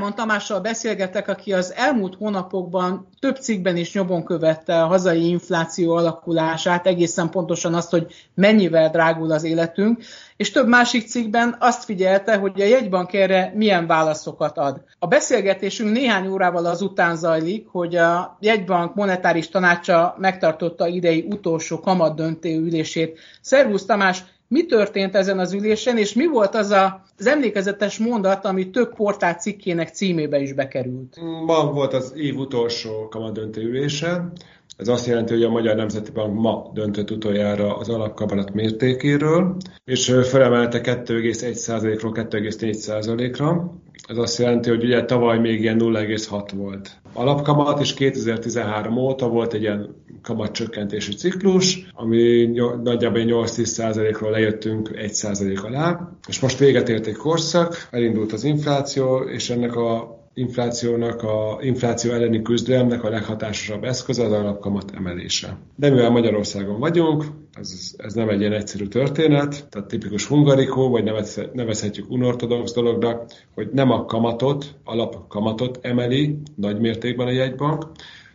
Videmon Tamással beszélgetek, aki az elmúlt hónapokban több cikkben is nyomon követte a hazai infláció alakulását, egészen pontosan azt, hogy mennyivel drágul az életünk, és több másik cikkben azt figyelte, hogy a jegybank erre milyen válaszokat ad. A beszélgetésünk néhány órával azután zajlik, hogy a jegybank monetáris tanácsa megtartotta idei utolsó kamatdöntő ülését. Szervusz Tamás, mi történt ezen az ülésen, és mi volt az a, az emlékezetes mondat, ami több portál cikkének címébe is bekerült? Ma volt az év utolsó kamadöntő ülése. Ez azt jelenti, hogy a Magyar Nemzeti Bank ma döntött utoljára az alapkamarat mértékéről, és felemelte 2,1%-ról 2,4%-ra. Ez azt jelenti, hogy ugye tavaly még ilyen 0,6 volt alapkamat, és 2013 óta volt egy ilyen kamatcsökkentési ciklus, ami nagyjából 8-10%-ról lejöttünk 1% alá, és most véget ért egy korszak, elindult az infláció, és ennek a inflációnak, a infláció elleni küzdelemnek a leghatásosabb eszköze az alapkamat emelése. De mivel Magyarországon vagyunk, ez, ez nem egy ilyen egyszerű történet, tehát tipikus hungarikó, vagy nevezhetjük unortodox dolognak, hogy nem a kamatot, alapkamatot emeli nagy mértékben a jegybank,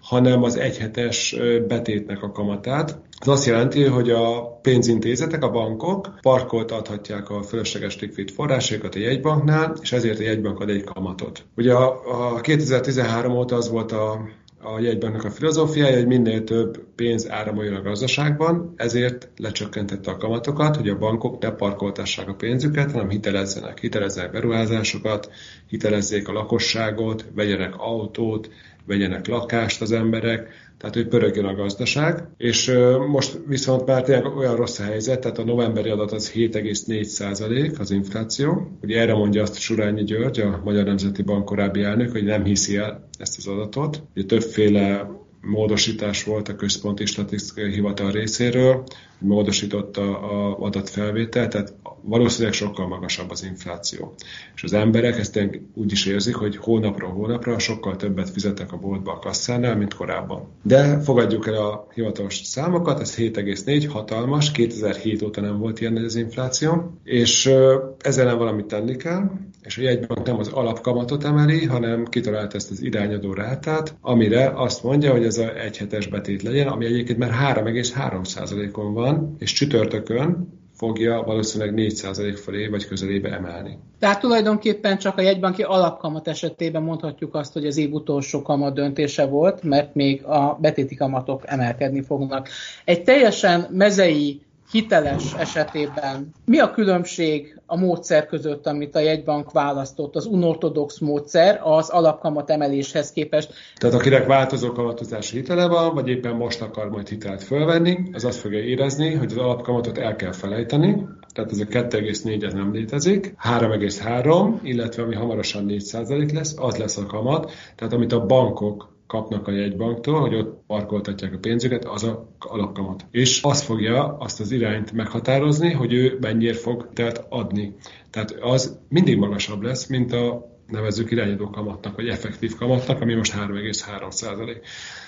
hanem az egyhetes betétnek a kamatát. Ez azt jelenti, hogy a pénzintézetek, a bankok parkoltathatják a fölösleges likvid forrásaikat a jegybanknál, és ezért a jegybank ad egy kamatot. Ugye a, a 2013 óta az volt a a jegybanknak a filozófiája, hogy minél több pénz áramoljon a gazdaságban, ezért lecsökkentette a kamatokat, hogy a bankok ne parkoltassák a pénzüket, hanem hitelezzenek, hitelezzenek beruházásokat, hitelezzék a lakosságot, vegyenek autót, vegyenek lakást az emberek, tehát hogy pörögjön a gazdaság. És most viszont már tényleg olyan rossz a helyzet, tehát a novemberi adat az 7,4 százalék az infláció. Ugye erre mondja azt Surányi György, a Magyar Nemzeti Bank korábbi elnök, hogy nem hiszi el ezt az adatot. Ugye többféle módosítás volt a Központi Statisztikai Hivatal részéről, módosította a adatfelvételt, tehát valószínűleg sokkal magasabb az infláció. És az emberek ezt úgy is érzik, hogy hónapról hónapra sokkal többet fizetnek a boltba a kasszánál, mint korábban. De fogadjuk el a hivatalos számokat, ez 7,4, hatalmas, 2007 óta nem volt ilyen az infláció, és ezzel nem valamit tenni kell, és a jegybank nem az alapkamatot emeli, hanem kitalált ezt az irányadó rátát, amire azt mondja, hogy ez a egyhetes betét legyen, ami egyébként már 3,3%-on van, és csütörtökön fogja valószínűleg 4% felé vagy közelébe emelni. Tehát tulajdonképpen csak a jegybanki alapkamat esetében mondhatjuk azt, hogy az év utolsó kamat döntése volt, mert még a betéti kamatok emelkedni fognak. Egy teljesen mezei hiteles esetében. Mi a különbség a módszer között, amit a jegybank választott, az unortodox módszer az alapkamat emeléshez képest? Tehát akinek változó kamatozási hitele van, vagy éppen most akar majd hitelt fölvenni, az azt fogja érezni, hogy az alapkamatot el kell felejteni, tehát ez a 2,4 ez nem létezik, 3,3, illetve ami hamarosan 4% lesz, az lesz a kamat, tehát amit a bankok kapnak a jegybanktól, hogy ott parkoltatják a pénzüket, az a alapkamat. És az fogja azt az irányt meghatározni, hogy ő mennyire fog tehát adni. Tehát az mindig magasabb lesz, mint a nevezzük irányadó kamatnak, vagy effektív kamatnak, ami most 3,3 százalék.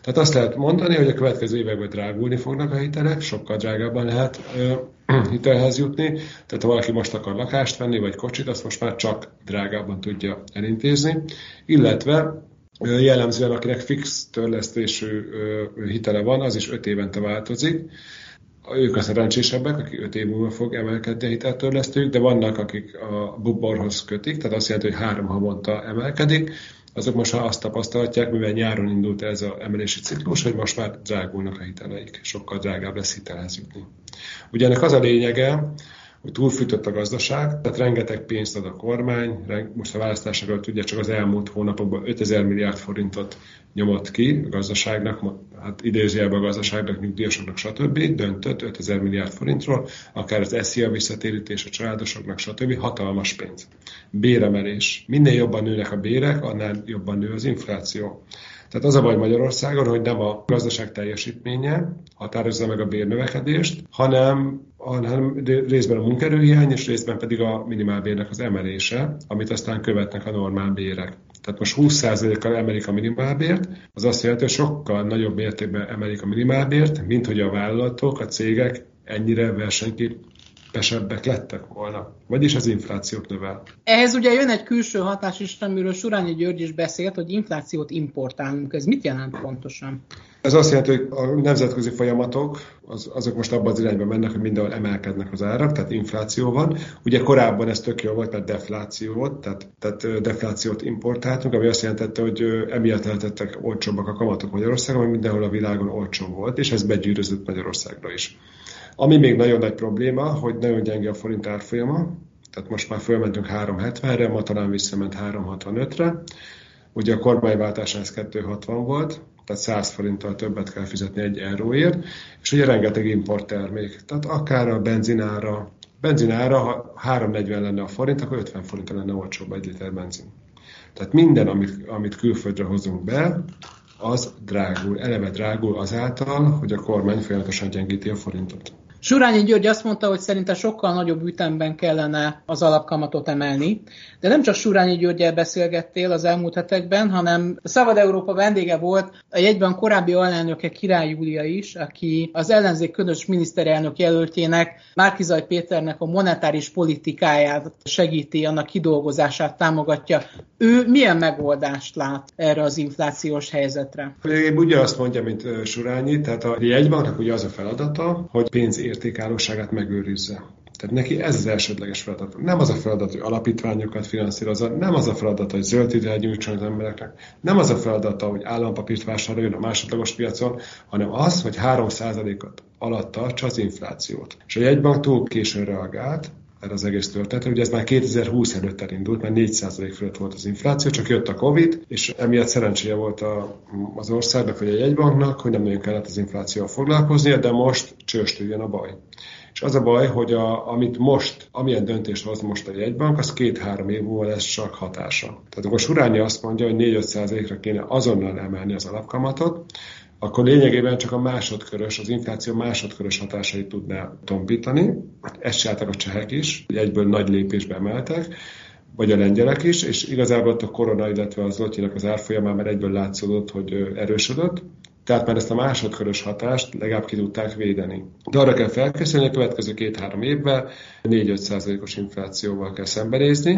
Tehát azt lehet mondani, hogy a következő években drágulni fognak a hitelek, sokkal drágábban lehet ö, hitelhez jutni, tehát ha valaki most akar lakást venni, vagy kocsit, azt most már csak drágábban tudja elintézni, illetve jellemzően akinek fix törlesztésű hitele van, az is 5 évente változik. Ők a szerencsésebbek, akik 5 év múlva fog emelkedni a hiteltörlesztőjük, de vannak, akik a buborhoz kötik, tehát azt jelenti, hogy három havonta emelkedik, azok most azt tapasztalhatják, mivel nyáron indult ez az emelési ciklus, hogy most már drágulnak a hiteleik, sokkal drágább lesz hitelhez jutni. Ugye ennek az a lényege, hogy túlfűtött a gazdaság, tehát rengeteg pénzt ad a kormány, most a választásokról tudja, csak az elmúlt hónapokban 5000 milliárd forintot nyomott ki a gazdaságnak, hát idézőjelben a gazdaságnak, nyugdíjasoknak, stb. döntött 5000 milliárd forintról, akár az SZIA visszatérítés a családosoknak, stb. hatalmas pénz. Béremelés. Minél jobban nőnek a bérek, annál jobban nő az infláció. Tehát az a baj Magyarországon, hogy nem a gazdaság teljesítménye határozza meg a bérnövekedést, hanem hanem részben a munkerőhiány, és részben pedig a minimálbérnek az emelése, amit aztán követnek a normál bérek. Tehát most 20%-kal emelik a minimálbért, az azt jelenti, hogy sokkal nagyobb mértékben emelik a minimálbért, mint hogy a vállalatok, a cégek ennyire versenykép pesebbek lettek volna. Vagyis az inflációt növel. Ehhez ugye jön egy külső hatás is, amiről Surányi György is beszélt, hogy inflációt importálunk. Ez mit jelent pontosan? Ez azt jelenti, hogy a nemzetközi folyamatok az, azok most abban az irányban mennek, hogy mindenhol emelkednek az árak, tehát infláció van. Ugye korábban ez tök jó volt, mert defláció volt, tehát, tehát deflációt importáltunk, ami azt jelentette, hogy emiatt lehetettek olcsóbbak a kamatok Magyarországon, mert mindenhol a világon olcsó volt, és ez begyűrözött Magyarországra is. Ami még nagyon nagy probléma, hogy nagyon gyenge a forint árfolyama, tehát most már fölmentünk 370-re, ma talán visszament 365-re. Ugye a kormányváltásnál ez 260 volt, tehát 100 forinttal többet kell fizetni egy euróért, és ugye rengeteg import termék, tehát akár a benzinára, benzinára, ha 340 lenne a forint, akkor 50 forint lenne olcsóbb egy liter benzin. Tehát minden, amit, amit külföldre hozunk be, az drágul, eleve drágul azáltal, hogy a kormány folyamatosan gyengíti a forintot. Surányi György azt mondta, hogy szerinte sokkal nagyobb ütemben kellene az alapkamatot emelni, de nem csak Surányi Györgyel beszélgettél az elmúlt hetekben, hanem Szabad Európa vendége volt a jegyben korábbi alelnöke Király Júlia is, aki az ellenzék közös miniszterelnök jelöltjének, Márkizaj Péternek a monetáris politikáját segíti, annak kidolgozását támogatja. Ő milyen megoldást lát erre az inflációs helyzetre? Ugye azt mondja, mint Surányi, tehát a jegybanknak ugye az a feladata, hogy pénz értékállóságát megőrizze. Tehát neki ez az elsődleges feladat. Nem az a feladat, hogy alapítványokat finanszírozza, nem az a feladat, hogy zöld hitelet nyújtson az embereknek, nem az a feladata, hogy állampapírt vásároljon a másodlagos piacon, hanem az, hogy 3%-ot alatt tartsa az inflációt. És a jegybank túl későn reagált, erre az egész történetre. Ugye ez már 2020 előtt elindult, mert 4% fölött volt az infláció, csak jött a Covid, és emiatt szerencséje volt a, az országnak, vagy a jegybanknak, hogy nem nagyon kellett az inflációval foglalkoznia, de most csőstüljön a baj. És az a baj, hogy a, amit most, amilyen döntést hoz most a jegybank, az két-három év múlva lesz csak hatása. Tehát akkor Surányi azt mondja, hogy 4-5%-ra kéne azonnal emelni az alapkamatot, akkor lényegében csak a másodkörös, az infláció másodkörös hatásait tudná tompítani. Ezt csináltak a csehek is, egyből nagy lépésbe emeltek, vagy a lengyelek is, és igazából a korona, illetve az Lotyinak az árfolyamán már egyből látszódott, hogy erősödött. Tehát már ezt a másodkörös hatást legalább ki tudták védeni. De arra kell felkészülni, a következő két-három évben 4-5 százalékos inflációval kell szembenézni.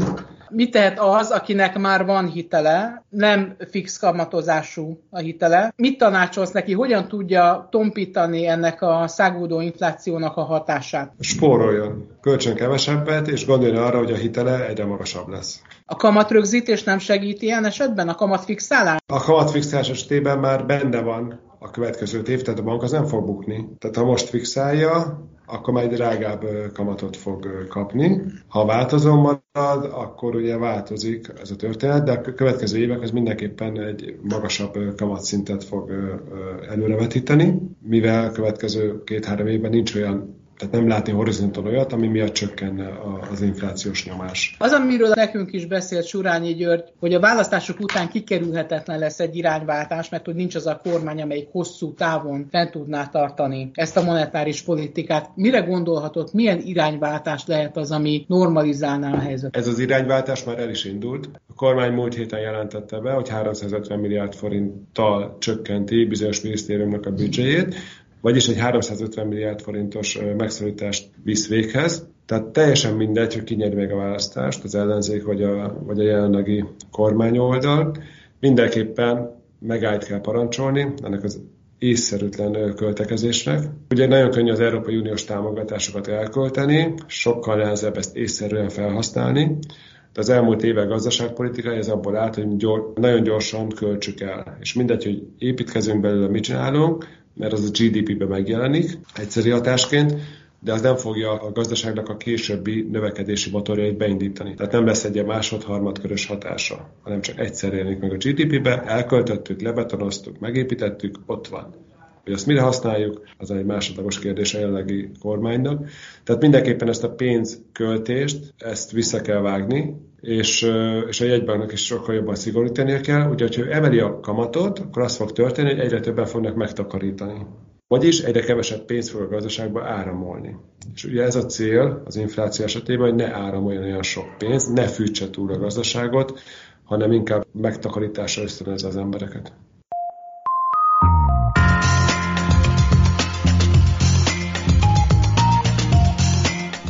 Mit tehet az, akinek már van hitele, nem fix kamatozású a hitele? Mit tanácsolsz neki, hogyan tudja tompítani ennek a szágódó inflációnak a hatását? Spóroljon, kölcsön kevesebbet, és gondoljon arra, hogy a hitele egyre magasabb lesz. A kamatrögzítés nem segít ilyen esetben? A kamatfixálás? A kamatfixálás esetében már benne van a következő év, tehát a bank az nem fog bukni. Tehát ha most fixálja, akkor majd drágább kamatot fog kapni. Ha változó marad, akkor ugye változik ez a történet, de a következő évek az mindenképpen egy magasabb kamatszintet fog előrevetíteni, mivel a következő két-három évben nincs olyan tehát nem látni horizonton olyat, ami miatt csökkenne az inflációs nyomás. Az, amiről nekünk is beszélt Surányi György, hogy a választások után kikerülhetetlen lesz egy irányváltás, mert hogy nincs az a kormány, amelyik hosszú távon fent tudná tartani ezt a monetáris politikát. Mire gondolhatott, milyen irányváltás lehet az, ami normalizálná a helyzetet? Ez az irányváltás már el is indult. A kormány múlt héten jelentette be, hogy 350 milliárd forinttal csökkenti bizonyos minisztériumnak a büdzséjét, vagyis egy 350 milliárd forintos megszorítást visz véghez. Tehát teljesen mindegy, hogy ki meg a választást, az ellenzék vagy a, vagy a jelenlegi kormányoldal. Mindenképpen megállt kell parancsolni ennek az észszerűtlen költekezésnek. Ugye nagyon könnyű az Európai Uniós támogatásokat elkölteni, sokkal nehezebb ezt észszerűen felhasználni, de az elmúlt évek gazdaságpolitikai ez abból állt, hogy gyor, nagyon gyorsan költsük el. És mindegy, hogy építkezünk belőle, mit csinálunk, mert az a GDP-be megjelenik egyszerű hatásként, de az nem fogja a gazdaságnak a későbbi növekedési motorjait beindítani. Tehát nem lesz egy másod-harmadkörös hatása, hanem csak egyszer jelenik meg a GDP-be, elköltöttük, lebetonoztuk, megépítettük, ott van. Hogy azt mire használjuk, az egy másodlagos kérdés a jelenlegi kormánynak. Tehát mindenképpen ezt a pénzköltést, ezt vissza kell vágni, és, és a jegybanknak is sokkal jobban szigorítani kell. Ugye, hogyha emeli a kamatot, akkor az fog történni, hogy egyre többen fognak megtakarítani. Vagyis egyre kevesebb pénzt fog a gazdaságba áramolni. És ugye ez a cél az infláció esetében, hogy ne áramoljon olyan sok pénz, ne fűtse túl a gazdaságot, hanem inkább megtakarításra ösztönözze az embereket.